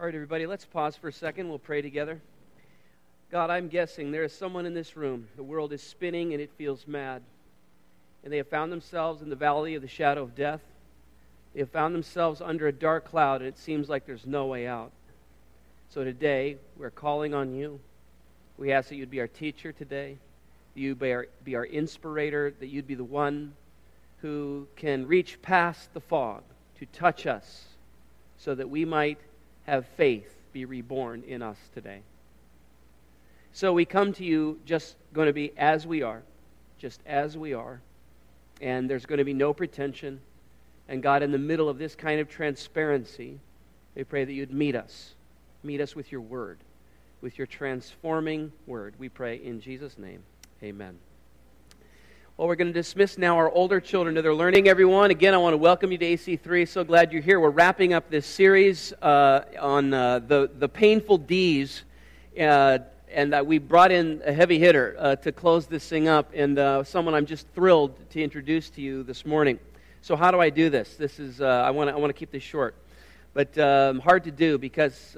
All right, everybody, let's pause for a second. We'll pray together. God, I'm guessing there is someone in this room. The world is spinning and it feels mad. And they have found themselves in the valley of the shadow of death. They have found themselves under a dark cloud and it seems like there's no way out. So today, we're calling on you. We ask that you'd be our teacher today, that you be our, be our inspirator, that you'd be the one who can reach past the fog to touch us so that we might have faith be reborn in us today. So we come to you just going to be as we are, just as we are, and there's going to be no pretension. And God, in the middle of this kind of transparency, we pray that you'd meet us. Meet us with your word, with your transforming word. We pray in Jesus' name. Amen. Well, we're going to dismiss now our older children to their learning, everyone. Again, I want to welcome you to AC3. So glad you're here. We're wrapping up this series uh, on uh, the, the painful D's. Uh, and we brought in a heavy hitter uh, to close this thing up, and uh, someone I'm just thrilled to introduce to you this morning. So, how do I do this? This is, uh, I want to I wanna keep this short, but um, hard to do because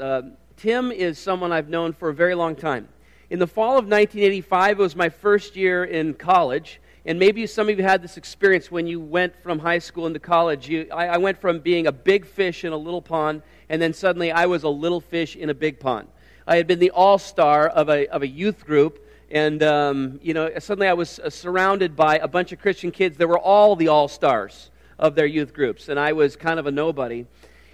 Tim is someone I've known for a very long time. In the fall of 1985, it was my first year in college. And maybe some of you had this experience when you went from high school into college. You, I, I went from being a big fish in a little pond, and then suddenly I was a little fish in a big pond. I had been the all star of a, of a youth group, and um, you know, suddenly I was uh, surrounded by a bunch of Christian kids that were all the all stars of their youth groups, and I was kind of a nobody.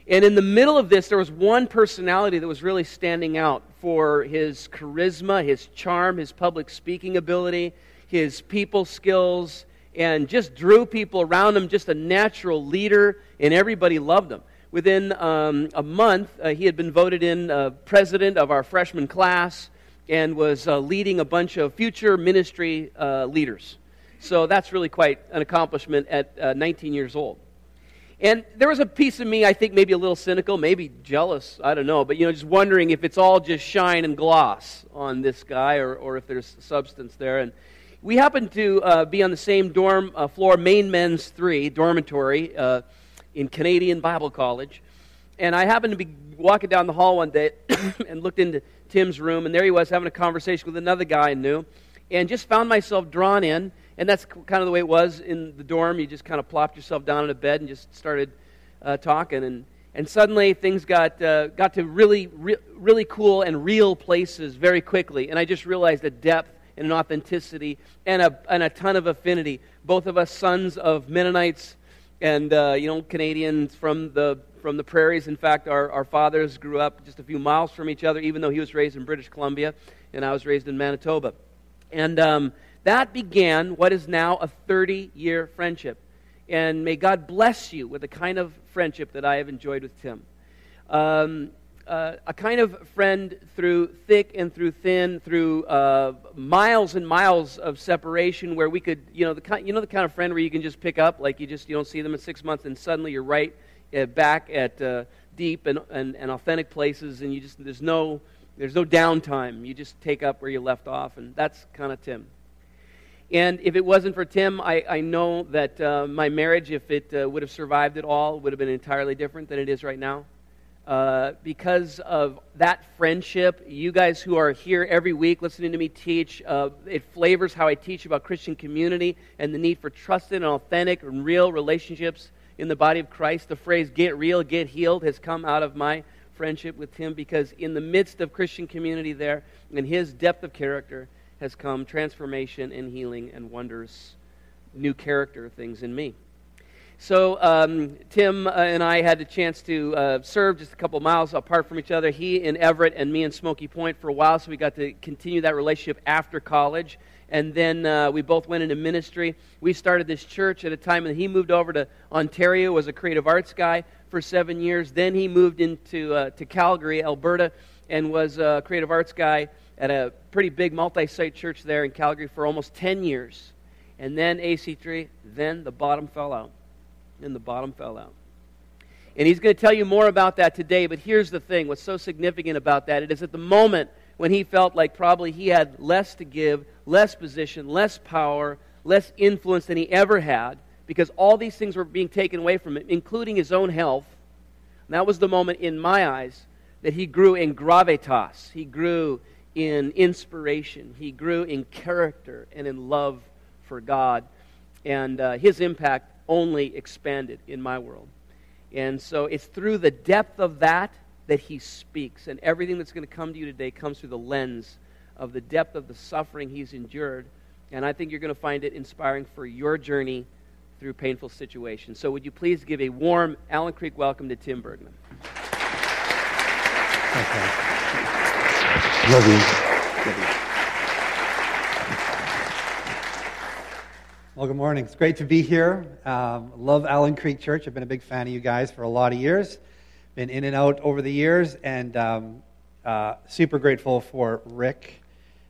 And in the middle of this, there was one personality that was really standing out for his charisma, his charm, his public speaking ability his people skills, and just drew people around him, just a natural leader, and everybody loved him. Within um, a month, uh, he had been voted in uh, president of our freshman class and was uh, leading a bunch of future ministry uh, leaders. So that's really quite an accomplishment at uh, 19 years old. And there was a piece of me, I think, maybe a little cynical, maybe jealous, I don't know, but you know, just wondering if it's all just shine and gloss on this guy or, or if there's substance there. And we happened to uh, be on the same dorm uh, floor, main men's three dormitory uh, in Canadian Bible College. And I happened to be walking down the hall one day and looked into Tim's room, and there he was having a conversation with another guy I knew, and just found myself drawn in. And that's kind of the way it was in the dorm. You just kind of plopped yourself down in a bed and just started uh, talking. And, and suddenly things got, uh, got to really, re- really cool and real places very quickly. And I just realized the depth and an authenticity and a, and a ton of affinity. Both of us sons of Mennonites and, uh, you know, Canadians from the, from the prairies. In fact, our, our fathers grew up just a few miles from each other, even though he was raised in British Columbia and I was raised in Manitoba. And um, that began what is now a 30 year friendship. And may God bless you with the kind of friendship that I have enjoyed with Tim. Um, uh, a kind of friend through thick and through thin, through uh, miles and miles of separation, where we could, you know, the kind, you know, the kind of friend where you can just pick up, like you just you don't see them in six months, and suddenly you're right uh, back at uh, deep and, and, and authentic places, and you just there's no there's no downtime. You just take up where you left off, and that's kind of Tim. And if it wasn't for Tim, I, I know that uh, my marriage, if it would have survived at all, would have been entirely different than it is right now. Uh, because of that friendship. You guys who are here every week listening to me teach, uh, it flavors how I teach about Christian community and the need for trusted and authentic and real relationships in the body of Christ. The phrase get real, get healed has come out of my friendship with him because in the midst of Christian community there, in his depth of character, has come transformation and healing and wonders, new character things in me. So um, Tim uh, and I had the chance to uh, serve just a couple miles apart from each other. He in Everett and me in Smokey Point for a while, so we got to continue that relationship after college. And then uh, we both went into ministry. We started this church at a time when he moved over to Ontario, was a creative arts guy for seven years. Then he moved into uh, to Calgary, Alberta, and was a creative arts guy at a pretty big multi-site church there in Calgary for almost 10 years. And then AC3, then the bottom fell out and the bottom fell out. And he's going to tell you more about that today, but here's the thing what's so significant about that it is at the moment when he felt like probably he had less to give, less position, less power, less influence than he ever had, because all these things were being taken away from him, including his own health. And that was the moment, in my eyes, that he grew in gravitas, he grew in inspiration, he grew in character and in love for God. And uh, his impact only expanded in my world. And so it's through the depth of that that he speaks. And everything that's going to come to you today comes through the lens of the depth of the suffering he's endured. And I think you're going to find it inspiring for your journey through painful situations. So, would you please give a warm Allen Creek welcome to Tim Bergman? Okay. Love you. Love you. Well, good morning. It's great to be here. Um, love Allen Creek Church. I've been a big fan of you guys for a lot of years. Been in and out over the years, and um, uh, super grateful for Rick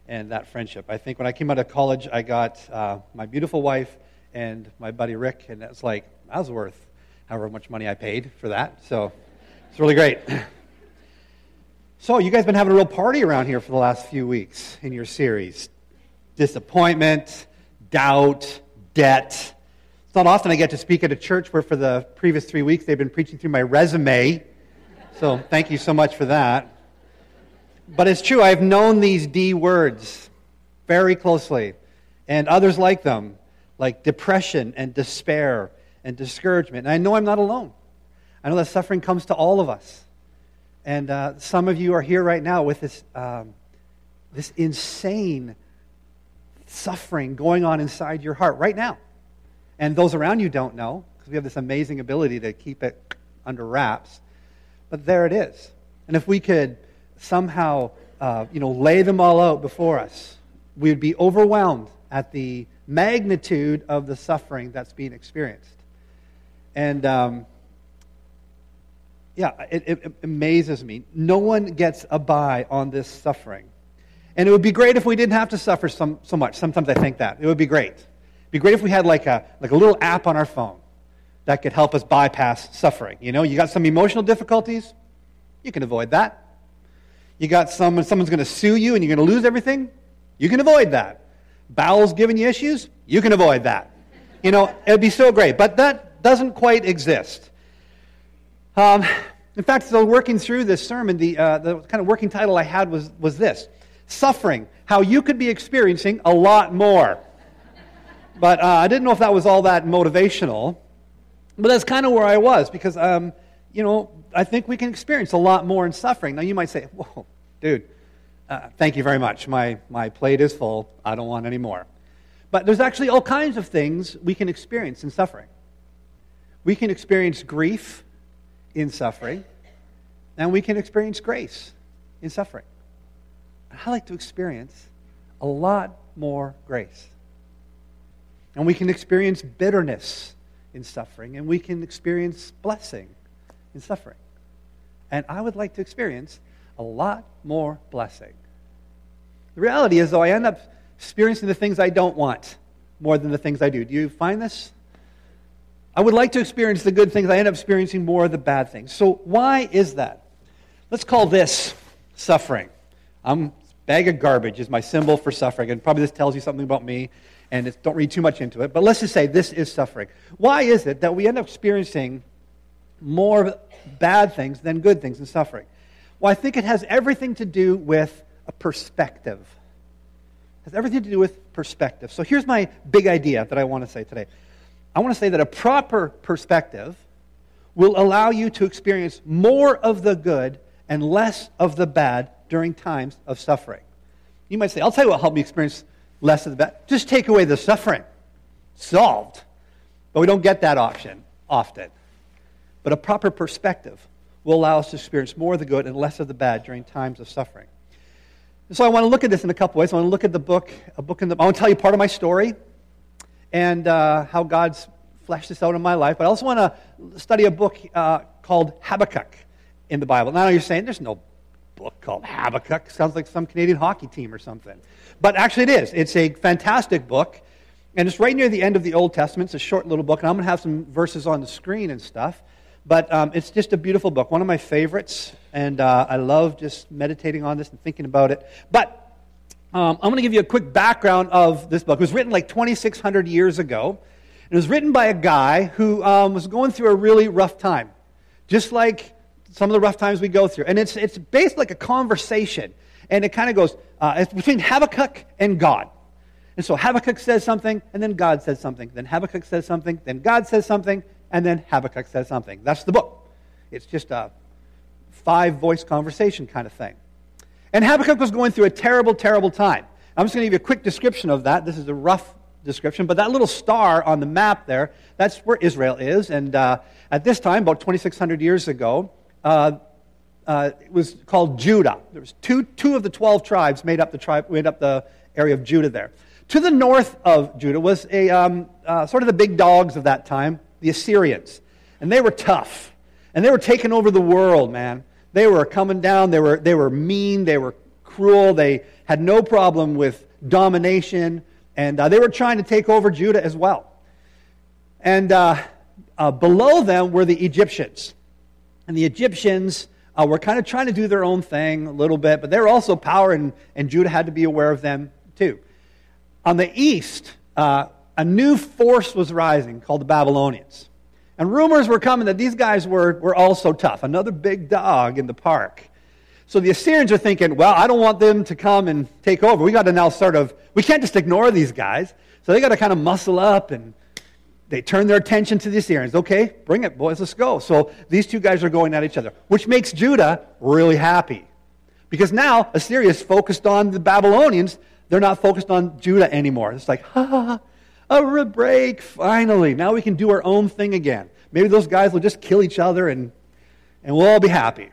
and that friendship. I think when I came out of college, I got uh, my beautiful wife and my buddy Rick, and it's like, that was worth however much money I paid for that. So it's really great. So, you guys been having a real party around here for the last few weeks in your series. Disappointment, doubt, debt. It's not often I get to speak at a church where for the previous three weeks they've been preaching through my resume. So, thank you so much for that. But it's true, I've known these D words very closely, and others like them, like depression and despair and discouragement. And I know I'm not alone. I know that suffering comes to all of us. And uh, some of you are here right now with this, um, this insane suffering going on inside your heart right now. And those around you don't know because we have this amazing ability to keep it under wraps. But there it is. And if we could somehow uh, you know, lay them all out before us, we would be overwhelmed at the magnitude of the suffering that's being experienced. And um, yeah, it, it, amazes me. No one gets a buy on this suffering. And it would be great if we didn't have to suffer some, so much. Sometimes I think that. It would be great. It'd be great if we had like a, like a little app on our phone that could help us bypass suffering. You know, you got some emotional difficulties, you can avoid that. You got some, someone's going to sue you and you're going to lose everything, you can avoid that. Bowels giving you issues, you can avoid that. You know, it'd be so great. But that doesn't quite exist. Um, in fact, so working through this sermon, the, uh, the kind of working title I had was, was this Suffering, how you could be experiencing a lot more. But uh, I didn't know if that was all that motivational. But that's kind of where I was because, um, you know, I think we can experience a lot more in suffering. Now, you might say, whoa, dude, uh, thank you very much. My, my plate is full. I don't want any more. But there's actually all kinds of things we can experience in suffering. We can experience grief in suffering, and we can experience grace in suffering. I like to experience a lot more grace. And we can experience bitterness in suffering, and we can experience blessing in suffering. And I would like to experience a lot more blessing. The reality is, though, I end up experiencing the things I don't want more than the things I do. Do you find this? I would like to experience the good things. I end up experiencing more of the bad things. So, why is that? Let's call this suffering. I'm bag of garbage is my symbol for suffering, and probably this tells you something about me. And don't read too much into it, but let's just say this is suffering. Why is it that we end up experiencing more bad things than good things in suffering? Well, I think it has everything to do with a perspective. It has everything to do with perspective. So here's my big idea that I want to say today. I want to say that a proper perspective will allow you to experience more of the good and less of the bad during times of suffering. You might say, I'll tell you what helped me experience less of the bad. Just take away the suffering. Solved. But we don't get that option often. But a proper perspective will allow us to experience more of the good and less of the bad during times of suffering. And so I want to look at this in a couple ways. I want to look at the book, a book in the. I want to tell you part of my story, and uh, how God's fleshed this out in my life. But I also want to study a book uh, called Habakkuk in the Bible. Now you're saying there's no book called Habakkuk. Sounds like some Canadian hockey team or something. But actually, it is. It's a fantastic book. And it's right near the end of the Old Testament. It's a short little book. And I'm going to have some verses on the screen and stuff. But um, it's just a beautiful book. One of my favorites. And uh, I love just meditating on this and thinking about it. But um, I'm going to give you a quick background of this book. It was written like 2,600 years ago. It was written by a guy who um, was going through a really rough time. Just like some of the rough times we go through. And it's, it's based like a conversation. And it kind of goes, uh, it's between Habakkuk and God. And so Habakkuk says something, and then God says something. Then Habakkuk says something, then God says something, and then Habakkuk says something. That's the book. It's just a five voice conversation kind of thing. And Habakkuk was going through a terrible, terrible time. I'm just going to give you a quick description of that. This is a rough description, but that little star on the map there, that's where Israel is. And uh, at this time, about 2,600 years ago, uh, uh, it was called Judah. There was two, two of the 12 tribes made up the, tribe, made up the area of Judah there. To the north of Judah was a, um, uh, sort of the big dogs of that time, the Assyrians. And they were tough. And they were taking over the world, man. They were coming down. They were, they were mean. They were cruel. They had no problem with domination. And uh, they were trying to take over Judah as well. And uh, uh, below them were the Egyptians. And the Egyptians uh, were kind of trying to do their own thing a little bit, but they were also power, and, and Judah had to be aware of them too. On the east, uh, a new force was rising called the Babylonians. And rumors were coming that these guys were, were also tough, another big dog in the park. So the Assyrians are thinking, well, I don't want them to come and take over. We got to now sort of, we can't just ignore these guys. So they got to kind of muscle up and they turn their attention to the Assyrians. Okay, bring it, boys, let's go. So these two guys are going at each other, which makes Judah really happy. Because now Assyria is focused on the Babylonians. They're not focused on Judah anymore. It's like, ha ha, ha, a break, finally. Now we can do our own thing again. Maybe those guys will just kill each other and, and we'll all be happy.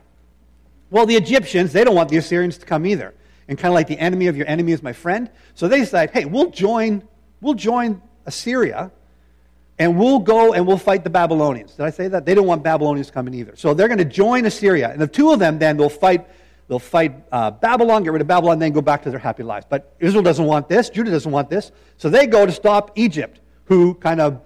Well, the Egyptians, they don't want the Assyrians to come either. And kind of like the enemy of your enemy is my friend. So they decide, hey, we'll join, we'll join Assyria and we'll go and we'll fight the Babylonians. Did I say that? They don't want Babylonians coming either. So they're going to join Assyria. And the two of them then will fight, they'll fight uh, Babylon, get rid of Babylon, then go back to their happy lives. But Israel doesn't want this. Judah doesn't want this. So they go to stop Egypt, who kind of,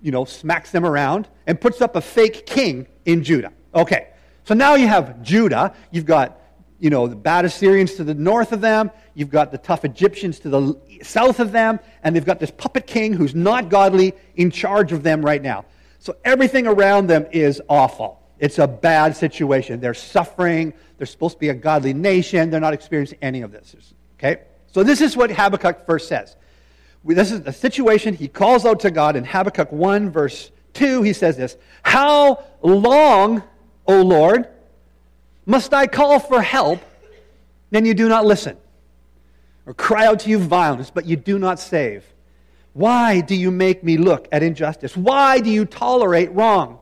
you know, smacks them around and puts up a fake king in Judah. Okay. So now you have Judah. You've got, you know, the bad Assyrians to the north of them. You've got the tough Egyptians to the south of them. And they've got this puppet king who's not godly in charge of them right now. So everything around them is awful. It's a bad situation. They're suffering. They're supposed to be a godly nation. They're not experiencing any of this. Okay? So this is what Habakkuk first says. This is the situation he calls out to God in Habakkuk 1, verse 2. He says this How long O Lord, must I call for help, then you do not listen? Or cry out to you violence, but you do not save? Why do you make me look at injustice? Why do you tolerate wrong?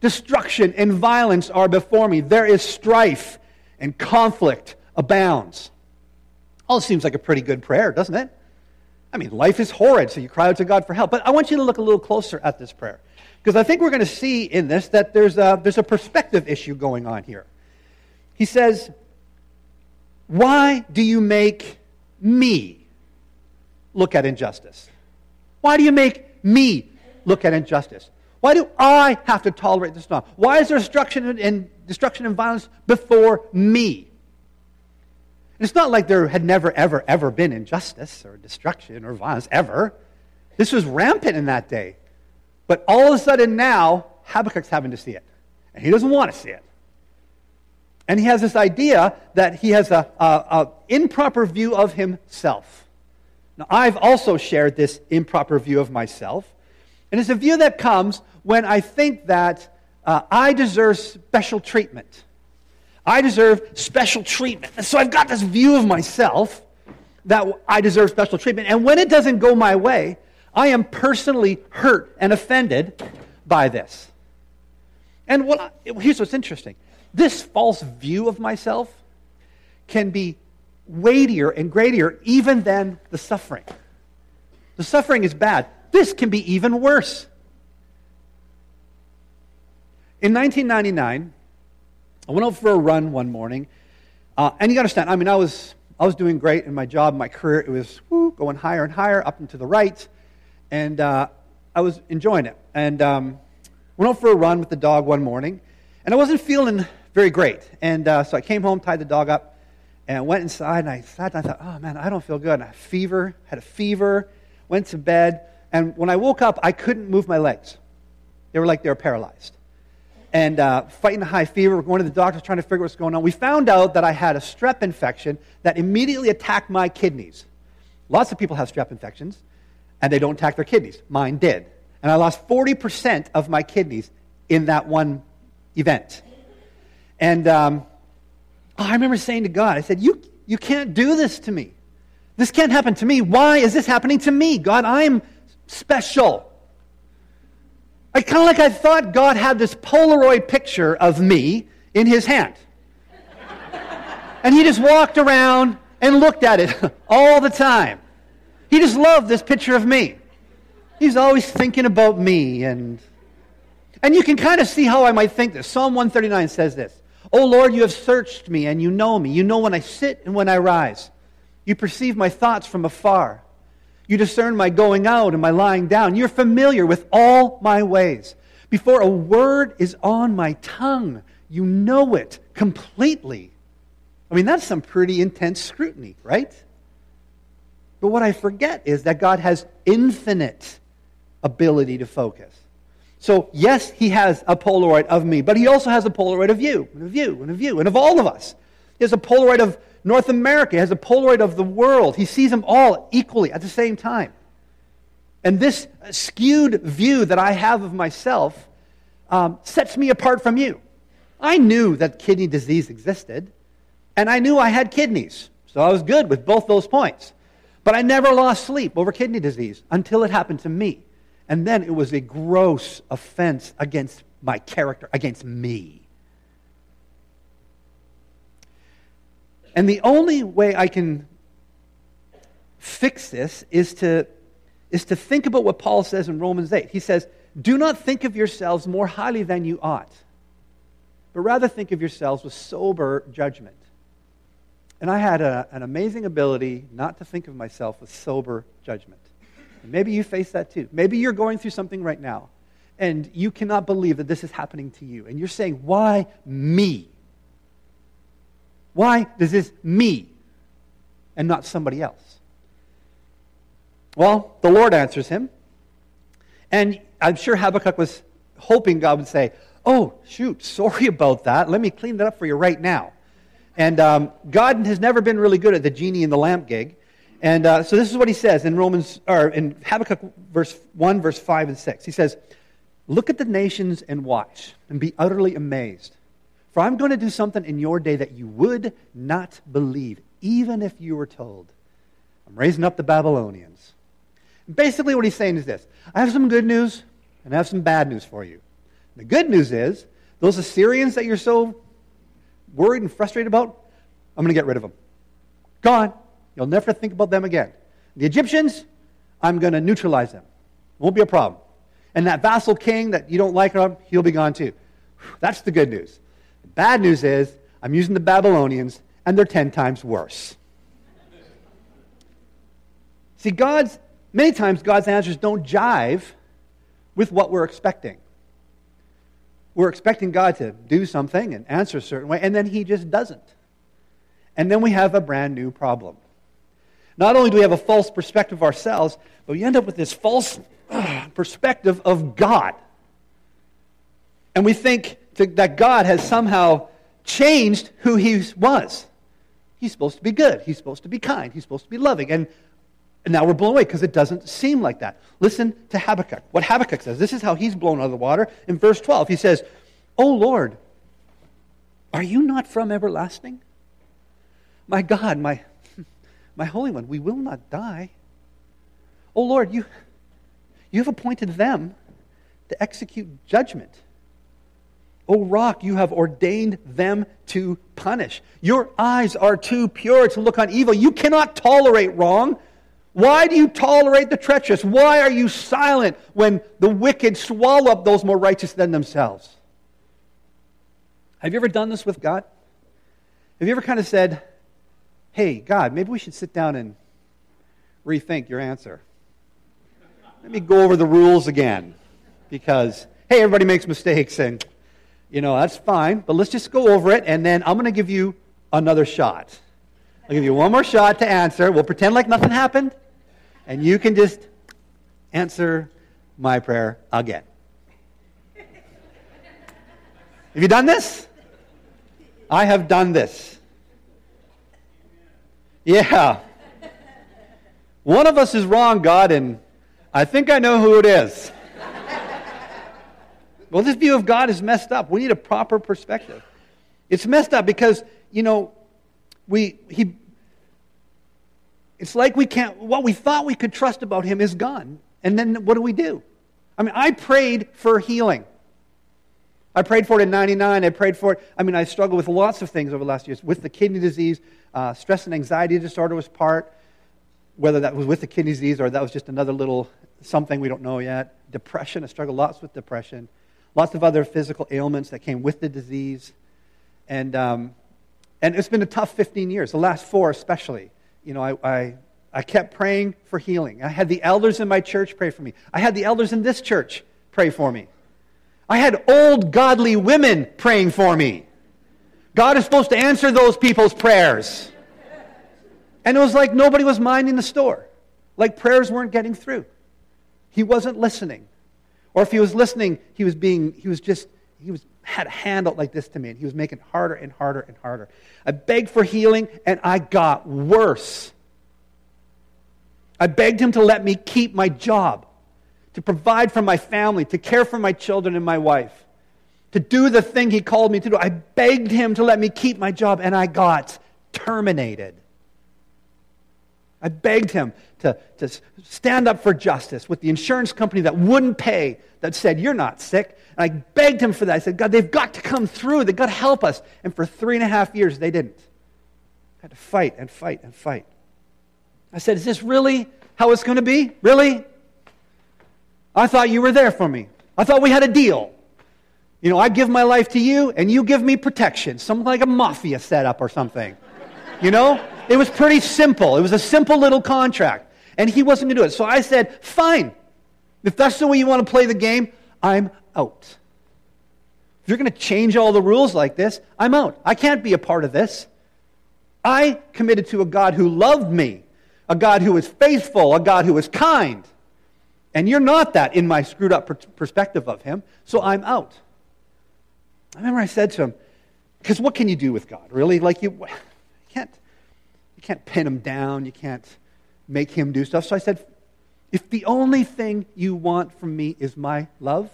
Destruction and violence are before me. There is strife and conflict abounds. All seems like a pretty good prayer, doesn't it? I mean, life is horrid, so you cry out to God for help. But I want you to look a little closer at this prayer. Because I think we're going to see in this that there's a, there's a perspective issue going on here. He says, Why do you make me look at injustice? Why do you make me look at injustice? Why do I have to tolerate this now? Why is there destruction and, destruction and violence before me? And it's not like there had never, ever, ever been injustice or destruction or violence, ever. This was rampant in that day. But all of a sudden now, Habakkuk's having to see it. And he doesn't want to see it. And he has this idea that he has an improper view of himself. Now, I've also shared this improper view of myself. And it's a view that comes when I think that uh, I deserve special treatment. I deserve special treatment. And so I've got this view of myself that I deserve special treatment. And when it doesn't go my way, I am personally hurt and offended by this. And what I, here's what's interesting this false view of myself can be weightier and greater even than the suffering. The suffering is bad. This can be even worse. In 1999, I went out for a run one morning, uh, and you understand, I mean, I was, I was doing great in my job, my career. It was whoo, going higher and higher, up and to the right and uh, I was enjoying it. And um, went out for a run with the dog one morning, and I wasn't feeling very great. And uh, so I came home, tied the dog up, and went inside, and I sat down. I thought, oh man, I don't feel good. And I had a fever, had a fever, went to bed, and when I woke up, I couldn't move my legs. They were like they were paralyzed. and uh, fighting a high fever. We're going to the doctor trying to figure what's going on. We found out that I had a strep infection that immediately attacked my kidneys. Lots of people have strep infections, and they don't attack their kidneys. Mine did. And I lost 40% of my kidneys in that one event. And um, oh, I remember saying to God, I said, you, you can't do this to me. This can't happen to me. Why is this happening to me? God, I'm special. I kind of like I thought God had this Polaroid picture of me in his hand. and he just walked around and looked at it all the time. He just loved this picture of me. He's always thinking about me and and you can kind of see how I might think this. Psalm 139 says this. "O Lord, you have searched me and you know me. You know when I sit and when I rise. You perceive my thoughts from afar. You discern my going out and my lying down. You're familiar with all my ways. Before a word is on my tongue, you know it completely. I mean, that's some pretty intense scrutiny, right? But what I forget is that God has infinite ability to focus. So, yes, He has a Polaroid of me, but He also has a Polaroid of you, and of you, and of you, and of all of us. He has a Polaroid of North America he has a Polaroid of the world. He sees them all equally at the same time. And this skewed view that I have of myself um, sets me apart from you. I knew that kidney disease existed, and I knew I had kidneys. So I was good with both those points. But I never lost sleep over kidney disease until it happened to me. And then it was a gross offense against my character, against me. And the only way I can fix this is to, is to think about what Paul says in Romans 8. He says, Do not think of yourselves more highly than you ought, but rather think of yourselves with sober judgment. And I had a, an amazing ability not to think of myself with sober judgment. Maybe you face that too. Maybe you're going through something right now, and you cannot believe that this is happening to you. And you're saying, Why me? Why does this me and not somebody else? Well, the Lord answers him. And I'm sure Habakkuk was hoping God would say, Oh, shoot, sorry about that. Let me clean that up for you right now. And um, God has never been really good at the genie in the lamp gig. And uh, so this is what he says in Romans, or in Habakkuk verse 1, verse 5 and 6. He says, Look at the nations and watch, and be utterly amazed. For I'm going to do something in your day that you would not believe, even if you were told. I'm raising up the Babylonians. Basically, what he's saying is this I have some good news and I have some bad news for you. The good news is those Assyrians that you're so worried and frustrated about, I'm going to get rid of them. Gone. You'll never think about them again. The Egyptians, I'm going to neutralize them. Won't be a problem. And that vassal king that you don't like, him, he'll be gone too. That's the good news. The Bad news is, I'm using the Babylonians, and they're 10 times worse. See, God's, many times God's answers don't jive with what we're expecting. We're expecting God to do something and answer a certain way, and then He just doesn't. And then we have a brand new problem. Not only do we have a false perspective of ourselves, but we end up with this false uh, perspective of God. And we think that God has somehow changed who he was. He's supposed to be good. He's supposed to be kind. He's supposed to be loving. And, now we're blown away because it doesn't seem like that. Listen to Habakkuk. What Habakkuk says. This is how he's blown out of the water. In verse 12, he says, O Lord, are you not from everlasting? My God, my, my Holy One, we will not die. O Lord, you, you have appointed them to execute judgment. O rock, you have ordained them to punish. Your eyes are too pure to look on evil. You cannot tolerate wrong. Why do you tolerate the treacherous? Why are you silent when the wicked swallow up those more righteous than themselves? Have you ever done this with God? Have you ever kind of said, hey, God, maybe we should sit down and rethink your answer? Let me go over the rules again. Because, hey, everybody makes mistakes, and you know, that's fine, but let's just go over it, and then I'm going to give you another shot. I'll give you one more shot to answer. We'll pretend like nothing happened, and you can just answer my prayer again. Have you done this? I have done this. Yeah. One of us is wrong, God, and I think I know who it is. well, this view of God is messed up. We need a proper perspective. It's messed up because, you know, we, he, it's like we can't, what we thought we could trust about him is gone. And then what do we do? I mean, I prayed for healing. I prayed for it in 99. I prayed for it. I mean, I struggled with lots of things over the last years. With the kidney disease, uh, stress and anxiety disorder was part, whether that was with the kidney disease or that was just another little something we don't know yet. Depression, I struggled lots with depression. Lots of other physical ailments that came with the disease. And, um, and it's been a tough 15 years, the last four especially. You know, I, I, I kept praying for healing. I had the elders in my church pray for me. I had the elders in this church pray for me. I had old godly women praying for me. God is supposed to answer those people's prayers. And it was like nobody was minding the store. Like prayers weren't getting through. He wasn't listening. Or if he was listening, he was being, he was just, he was had a handle like this to me, and he was making it harder and harder and harder. I begged for healing, and I got worse. I begged him to let me keep my job to provide for my family, to care for my children and my wife, to do the thing he called me to do. I begged him to let me keep my job, and I got terminated. I begged him to, to stand up for justice with the insurance company that wouldn't pay, that said, You're not sick. And I begged him for that. I said, God, they've got to come through. They've got to help us. And for three and a half years, they didn't. I had to fight and fight and fight. I said, Is this really how it's going to be? Really? I thought you were there for me. I thought we had a deal. You know, I give my life to you and you give me protection, something like a mafia setup or something. You know? It was pretty simple. It was a simple little contract. And he wasn't going to do it. So I said, fine. If that's the way you want to play the game, I'm out. If you're going to change all the rules like this, I'm out. I can't be a part of this. I committed to a God who loved me, a God who was faithful, a God who was kind. And you're not that in my screwed up perspective of him, so I'm out. I remember I said to him, because what can you do with God, really? Like, you, you, can't, you can't pin him down, you can't make him do stuff. So I said, if the only thing you want from me is my love,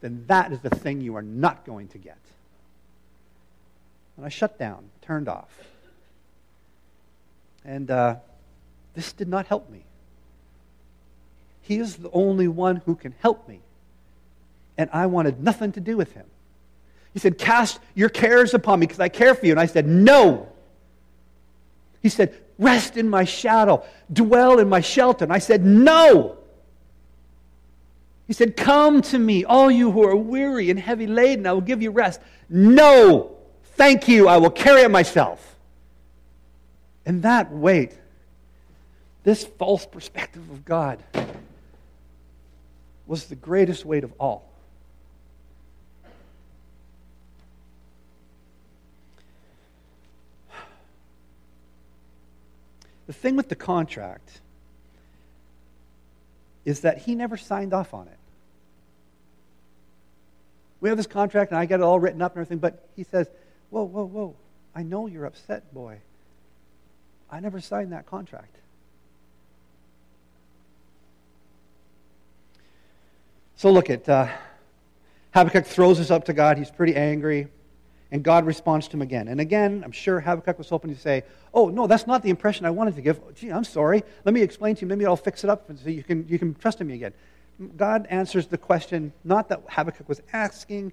then that is the thing you are not going to get. And I shut down, turned off. And uh, this did not help me. He is the only one who can help me. And I wanted nothing to do with him. He said, Cast your cares upon me because I care for you. And I said, No. He said, Rest in my shadow, dwell in my shelter. And I said, No. He said, Come to me, all you who are weary and heavy laden, I will give you rest. No. Thank you, I will carry it myself. And that weight, this false perspective of God, was the greatest weight of all. The thing with the contract is that he never signed off on it. We have this contract, and I get it all written up and everything, but he says, Whoa, whoa, whoa. I know you're upset, boy. I never signed that contract. So look at uh, Habakkuk throws this up to God. He's pretty angry. And God responds to him again. And again, I'm sure Habakkuk was hoping to say, Oh, no, that's not the impression I wanted to give. Gee, I'm sorry. Let me explain to you. Maybe I'll fix it up so you can, you can trust in me again. God answers the question, not that Habakkuk was asking,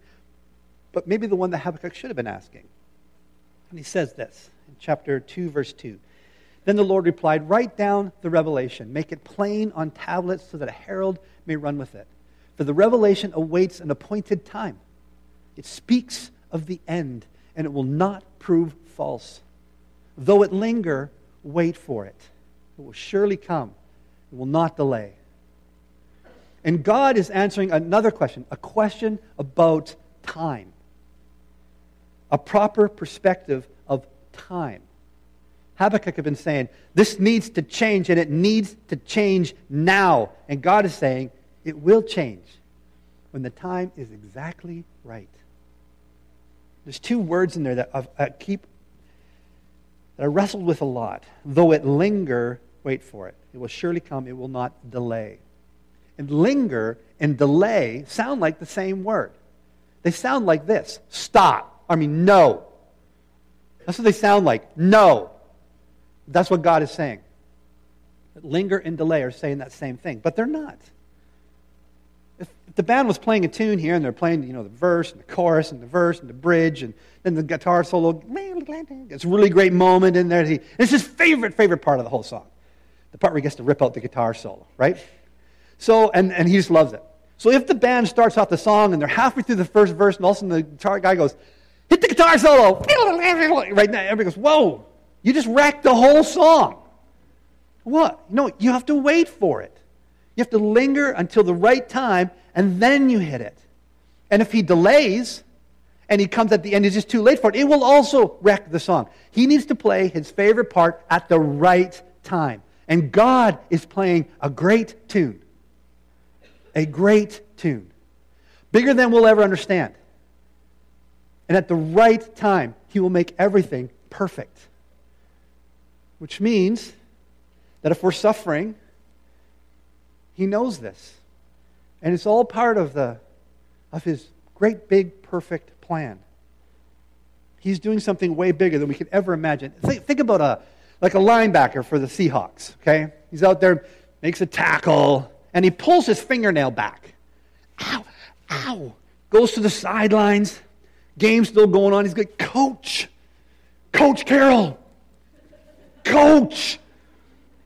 but maybe the one that Habakkuk should have been asking. And he says this in chapter 2, verse 2. Then the Lord replied, Write down the revelation, make it plain on tablets so that a herald may run with it. For the revelation awaits an appointed time. It speaks of the end, and it will not prove false. Though it linger, wait for it. It will surely come. It will not delay. And God is answering another question, a question about time. A proper perspective of time. Habakkuk had been saying, this needs to change, and it needs to change now. And God is saying, it will change when the time is exactly right. There's two words in there that I keep that I wrestled with a lot. Though it linger, wait for it. It will surely come, it will not delay. And linger and delay sound like the same word. They sound like this stop. I mean, no. That's what they sound like. No. That's what God is saying. Linger and delay are saying that same thing, but they're not. The band was playing a tune here and they're playing, you know, the verse and the chorus and the verse and the bridge and then the guitar solo, it's a really great moment in there. It's his favorite, favorite part of the whole song. The part where he gets to rip out the guitar solo, right? So, and, and he just loves it. So if the band starts off the song and they're halfway through the first verse and all of a sudden the guitar guy goes, hit the guitar solo, right now, everybody goes, whoa, you just wrecked the whole song. What? No, you have to wait for it. You have to linger until the right time, and then you hit it. And if he delays, and he comes at the end, it's just too late for it, it will also wreck the song. He needs to play his favorite part at the right time. And God is playing a great tune. A great tune. Bigger than we'll ever understand. And at the right time, he will make everything perfect. Which means that if we're suffering, he knows this. And it's all part of, the, of his great, big, perfect plan. He's doing something way bigger than we could ever imagine. Think, think about a, like a linebacker for the Seahawks, okay? He's out there, makes a tackle, and he pulls his fingernail back. Ow, ow. Goes to the sidelines. Game's still going on. He's like, Coach, Coach Carroll, Coach.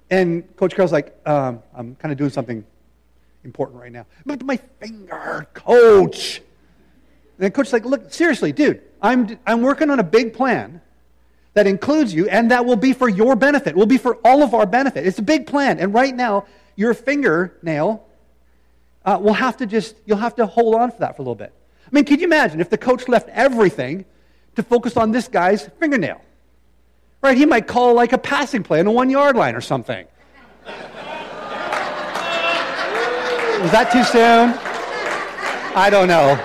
And Coach Carroll's like, um, I'm kind of doing something important right now. But my finger, Coach. And Coach's like, look, seriously, dude, I'm, I'm working on a big plan that includes you, and that will be for your benefit, will be for all of our benefit. It's a big plan. And right now, your fingernail uh, will have to just, you'll have to hold on for that for a little bit. I mean, could you imagine if the coach left everything to focus on this guy's fingernail? Right? He might call like a passing play on a one yard line or something. Was that too soon? I don't know.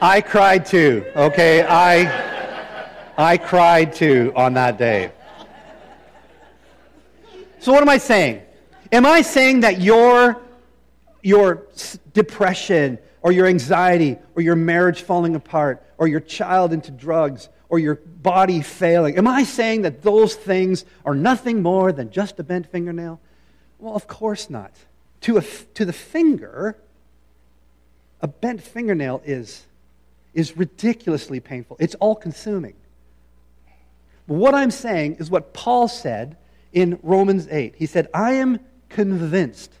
I cried too, okay? I, I cried too on that day. So, what am I saying? Am I saying that your, your depression or your anxiety or your marriage falling apart or your child into drugs or your body failing. Am I saying that those things are nothing more than just a bent fingernail? Well, of course not. To, a, to the finger, a bent fingernail is, is ridiculously painful. It's all consuming. But what I'm saying is what Paul said in Romans 8. He said, I am convinced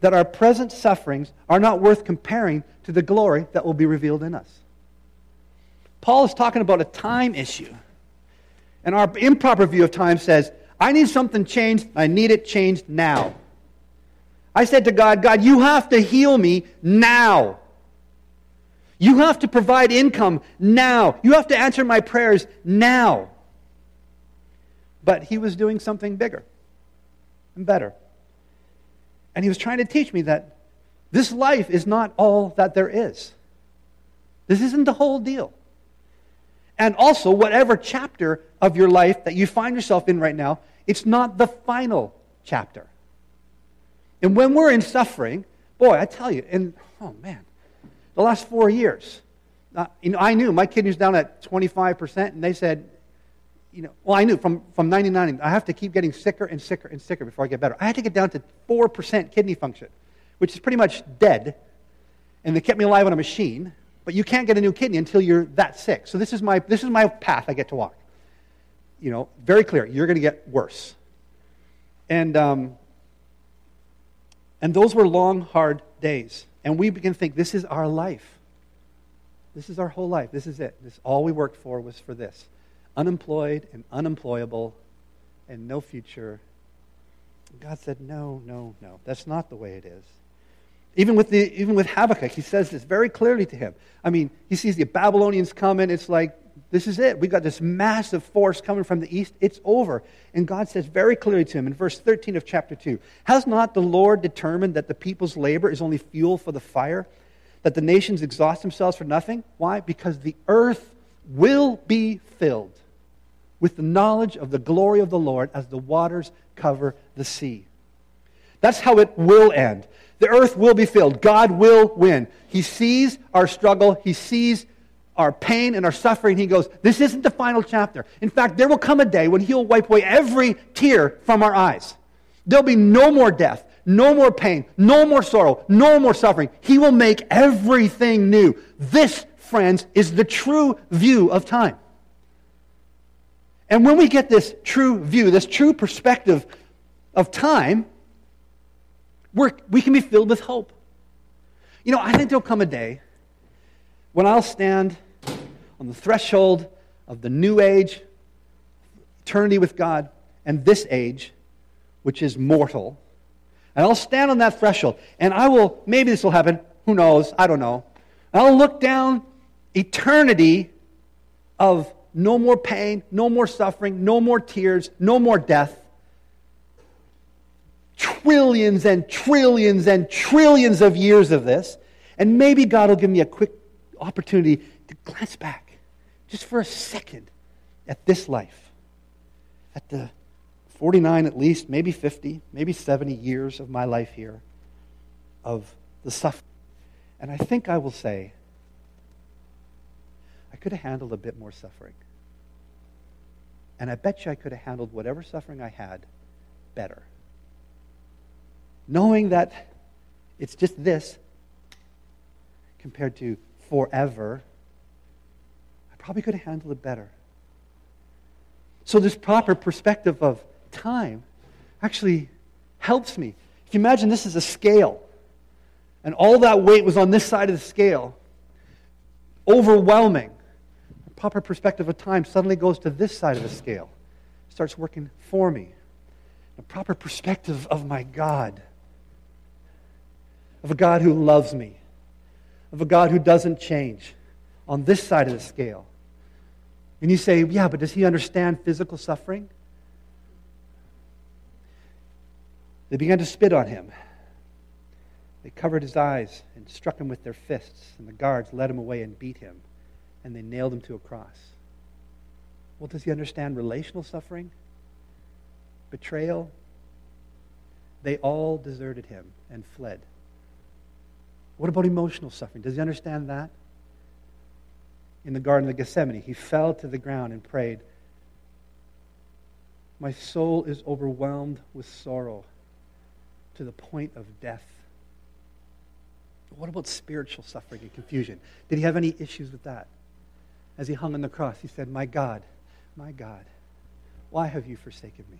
that our present sufferings are not worth comparing to the glory that will be revealed in us. Paul is talking about a time issue. And our improper view of time says, I need something changed. I need it changed now. I said to God, God, you have to heal me now. You have to provide income now. You have to answer my prayers now. But he was doing something bigger and better. And he was trying to teach me that this life is not all that there is. This isn't the whole deal. And also, whatever chapter of your life that you find yourself in right now, it's not the final chapter. And when we're in suffering, boy, I tell you, and oh man, the last four years, uh, you know, I knew my kidney was down at 25%, and they said, you know, well, I knew from, from 99, I have to keep getting sicker and sicker and sicker before I get better. I had to get down to 4% kidney function, which is pretty much dead. And they kept me alive on a machine. But you can't get a new kidney until you're that sick. So this is my, this is my path I get to walk. You know, very clear. You're going to get worse. And, um, and those were long, hard days. And we begin to think this is our life. This is our whole life. This is it. This all we worked for was for this. Unemployed and unemployable and no future. God said, No, no, no. That's not the way it is. Even with, the, even with Habakkuk, he says this very clearly to him. I mean, he sees the Babylonians coming. It's like, this is it. We've got this massive force coming from the east. It's over. And God says very clearly to him in verse 13 of chapter 2 Has not the Lord determined that the people's labor is only fuel for the fire? that the nations exhaust themselves for nothing? Why? Because the earth will be filled with the knowledge of the glory of the Lord as the waters cover the sea. That's how it will end. The earth will be filled. God will win. He sees our struggle. He sees our pain and our suffering. He goes, This isn't the final chapter. In fact, there will come a day when He'll wipe away every tear from our eyes. There'll be no more death, no more pain, no more sorrow, no more suffering. He will make everything new. This, friends, is the true view of time. And when we get this true view, this true perspective of time, we're, we can be filled with hope. You know, I think there'll come a day when I'll stand on the threshold of the new age, eternity with God, and this age, which is mortal. And I'll stand on that threshold, and I will, maybe this will happen, who knows, I don't know. I'll look down eternity of no more pain, no more suffering, no more tears, no more death. Trillions and trillions and trillions of years of this. And maybe God will give me a quick opportunity to glance back, just for a second, at this life. At the 49 at least, maybe 50, maybe 70 years of my life here of the suffering. And I think I will say, I could have handled a bit more suffering. And I bet you I could have handled whatever suffering I had better. Knowing that it's just this compared to forever, I probably could have handled it better. So, this proper perspective of time actually helps me. If you imagine this is a scale, and all that weight was on this side of the scale, overwhelming proper perspective of time suddenly goes to this side of the scale, starts working for me. The proper perspective of my God, of a God who loves me, of a God who doesn't change on this side of the scale. And you say, yeah, but does he understand physical suffering? They began to spit on him. They covered his eyes and struck him with their fists, and the guards led him away and beat him and they nailed him to a cross. Well, does he understand relational suffering? Betrayal? They all deserted him and fled. What about emotional suffering? Does he understand that? In the Garden of Gethsemane, he fell to the ground and prayed, My soul is overwhelmed with sorrow to the point of death. What about spiritual suffering and confusion? Did he have any issues with that? as he hung on the cross, he said, My God, my God, why have you forsaken me?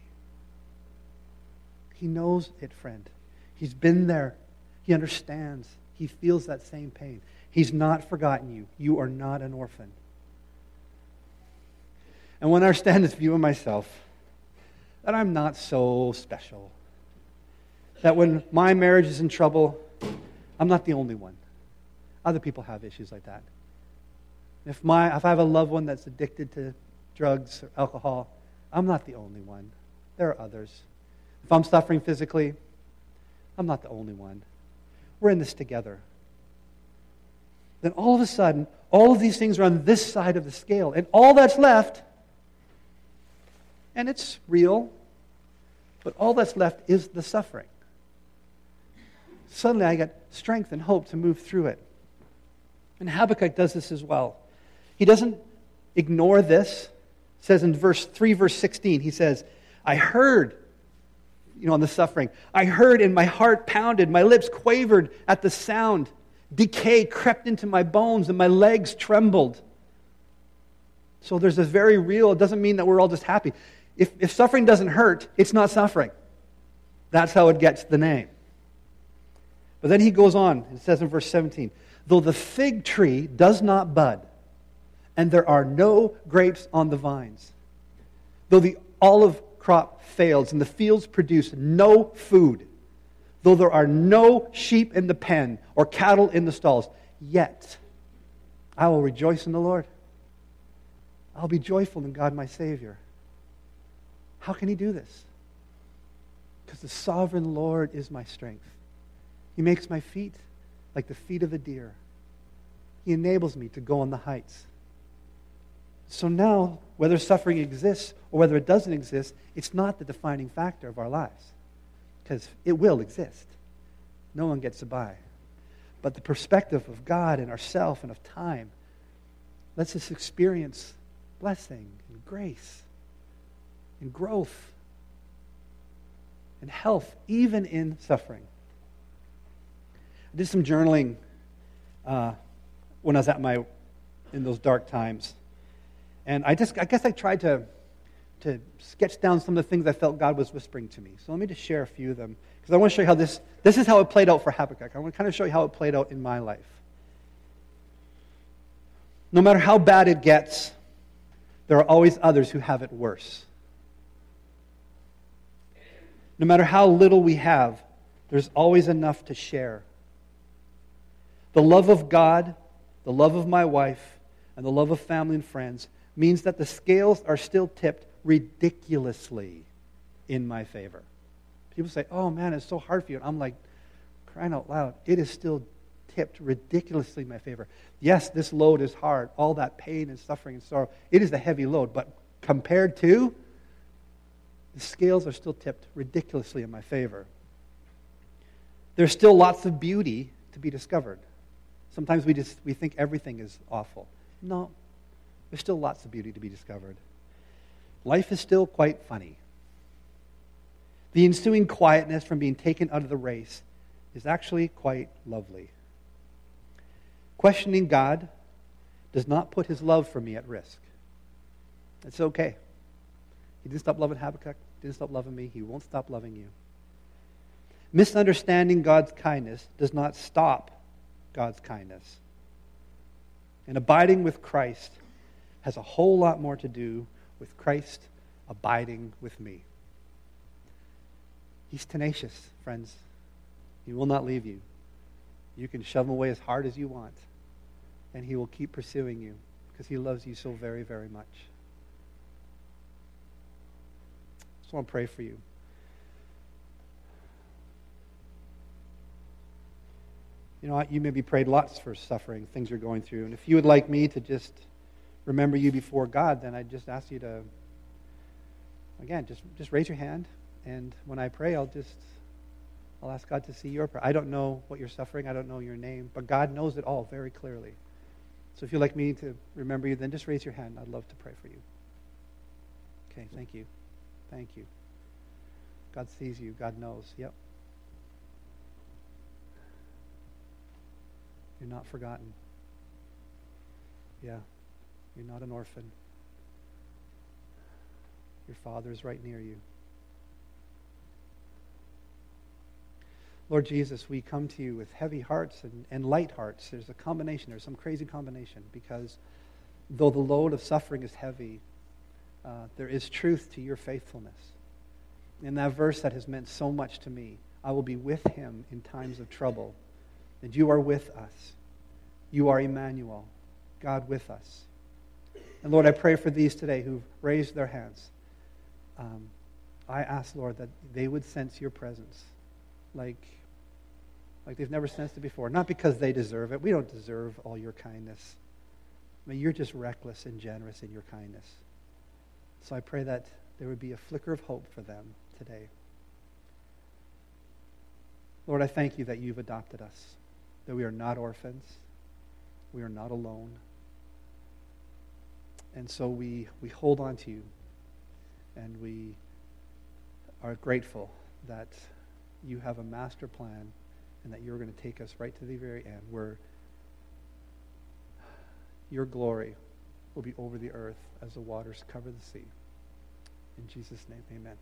He knows it, friend. He's been there. He understands. He feels that same pain. He's not forgotten you. You are not an orphan. And when I stand this view of myself, that I'm not so special, that when my marriage is in trouble, I'm not the only one. Other people have issues like that. If, my, if I have a loved one that's addicted to drugs or alcohol, I'm not the only one. There are others. If I'm suffering physically, I'm not the only one. We're in this together. Then all of a sudden, all of these things are on this side of the scale, and all that's left, and it's real, but all that's left is the suffering. Suddenly, I get strength and hope to move through it. And Habakkuk does this as well. He doesn't ignore this. It says in verse 3, verse 16, he says, I heard, you know, on the suffering. I heard and my heart pounded. My lips quavered at the sound. Decay crept into my bones and my legs trembled. So there's this very real, it doesn't mean that we're all just happy. If, if suffering doesn't hurt, it's not suffering. That's how it gets the name. But then he goes on, it says in verse 17, though the fig tree does not bud, and there are no grapes on the vines. Though the olive crop fails and the fields produce no food, though there are no sheep in the pen or cattle in the stalls, yet I will rejoice in the Lord. I'll be joyful in God my Savior. How can He do this? Because the sovereign Lord is my strength. He makes my feet like the feet of a deer, He enables me to go on the heights. So now, whether suffering exists or whether it doesn't exist, it's not the defining factor of our lives because it will exist. No one gets by. But the perspective of God and ourself and of time lets us experience blessing and grace and growth and health, even in suffering. I did some journaling uh, when I was at my in those dark times, and I just I guess I tried to to sketch down some of the things I felt God was whispering to me. So let me just share a few of them because I want to show you how this this is how it played out for Habakkuk. I want to kind of show you how it played out in my life. No matter how bad it gets, there are always others who have it worse. No matter how little we have, there's always enough to share. The love of God, the love of my wife, and the love of family and friends means that the scales are still tipped ridiculously in my favor. People say, oh man, it's so hard for you. And I'm like, crying out loud, it is still tipped ridiculously in my favor. Yes, this load is hard, all that pain and suffering and sorrow. It is a heavy load, but compared to, the scales are still tipped ridiculously in my favor. There's still lots of beauty to be discovered. Sometimes we just we think everything is awful. No, there's still lots of beauty to be discovered. Life is still quite funny. The ensuing quietness from being taken out of the race is actually quite lovely. Questioning God does not put his love for me at risk. It's okay. He didn't stop loving Habakkuk, didn't stop loving me. He won't stop loving you. Misunderstanding God's kindness does not stop God's kindness. And abiding with Christ has a whole lot more to do with Christ abiding with me. He's tenacious, friends. He will not leave you. You can shove him away as hard as you want, and he will keep pursuing you because he loves you so very, very much. I just want to pray for you. You know, you maybe prayed lots for suffering, things you're going through. And if you would like me to just remember you before God, then I just ask you to, again, just, just raise your hand. And when I pray, I'll just, I'll ask God to see your prayer. I don't know what you're suffering. I don't know your name. But God knows it all very clearly. So if you'd like me to remember you, then just raise your hand. I'd love to pray for you. Okay, thank you. Thank you. God sees you. God knows. Yep. You're not forgotten. Yeah, you're not an orphan. Your Father is right near you. Lord Jesus, we come to you with heavy hearts and, and light hearts. There's a combination, there's some crazy combination, because though the load of suffering is heavy, uh, there is truth to your faithfulness. In that verse that has meant so much to me, I will be with him in times of trouble And you are with us. You are Emmanuel, God with us. And Lord, I pray for these today who've raised their hands. Um, I ask, Lord, that they would sense your presence like, like they've never sensed it before. Not because they deserve it. We don't deserve all your kindness. I mean, you're just reckless and generous in your kindness. So I pray that there would be a flicker of hope for them today. Lord, I thank you that you've adopted us, that we are not orphans, we are not alone. And so we, we hold on to you and we are grateful that you have a master plan and that you're going to take us right to the very end where your glory will be over the earth as the waters cover the sea. In Jesus' name, amen.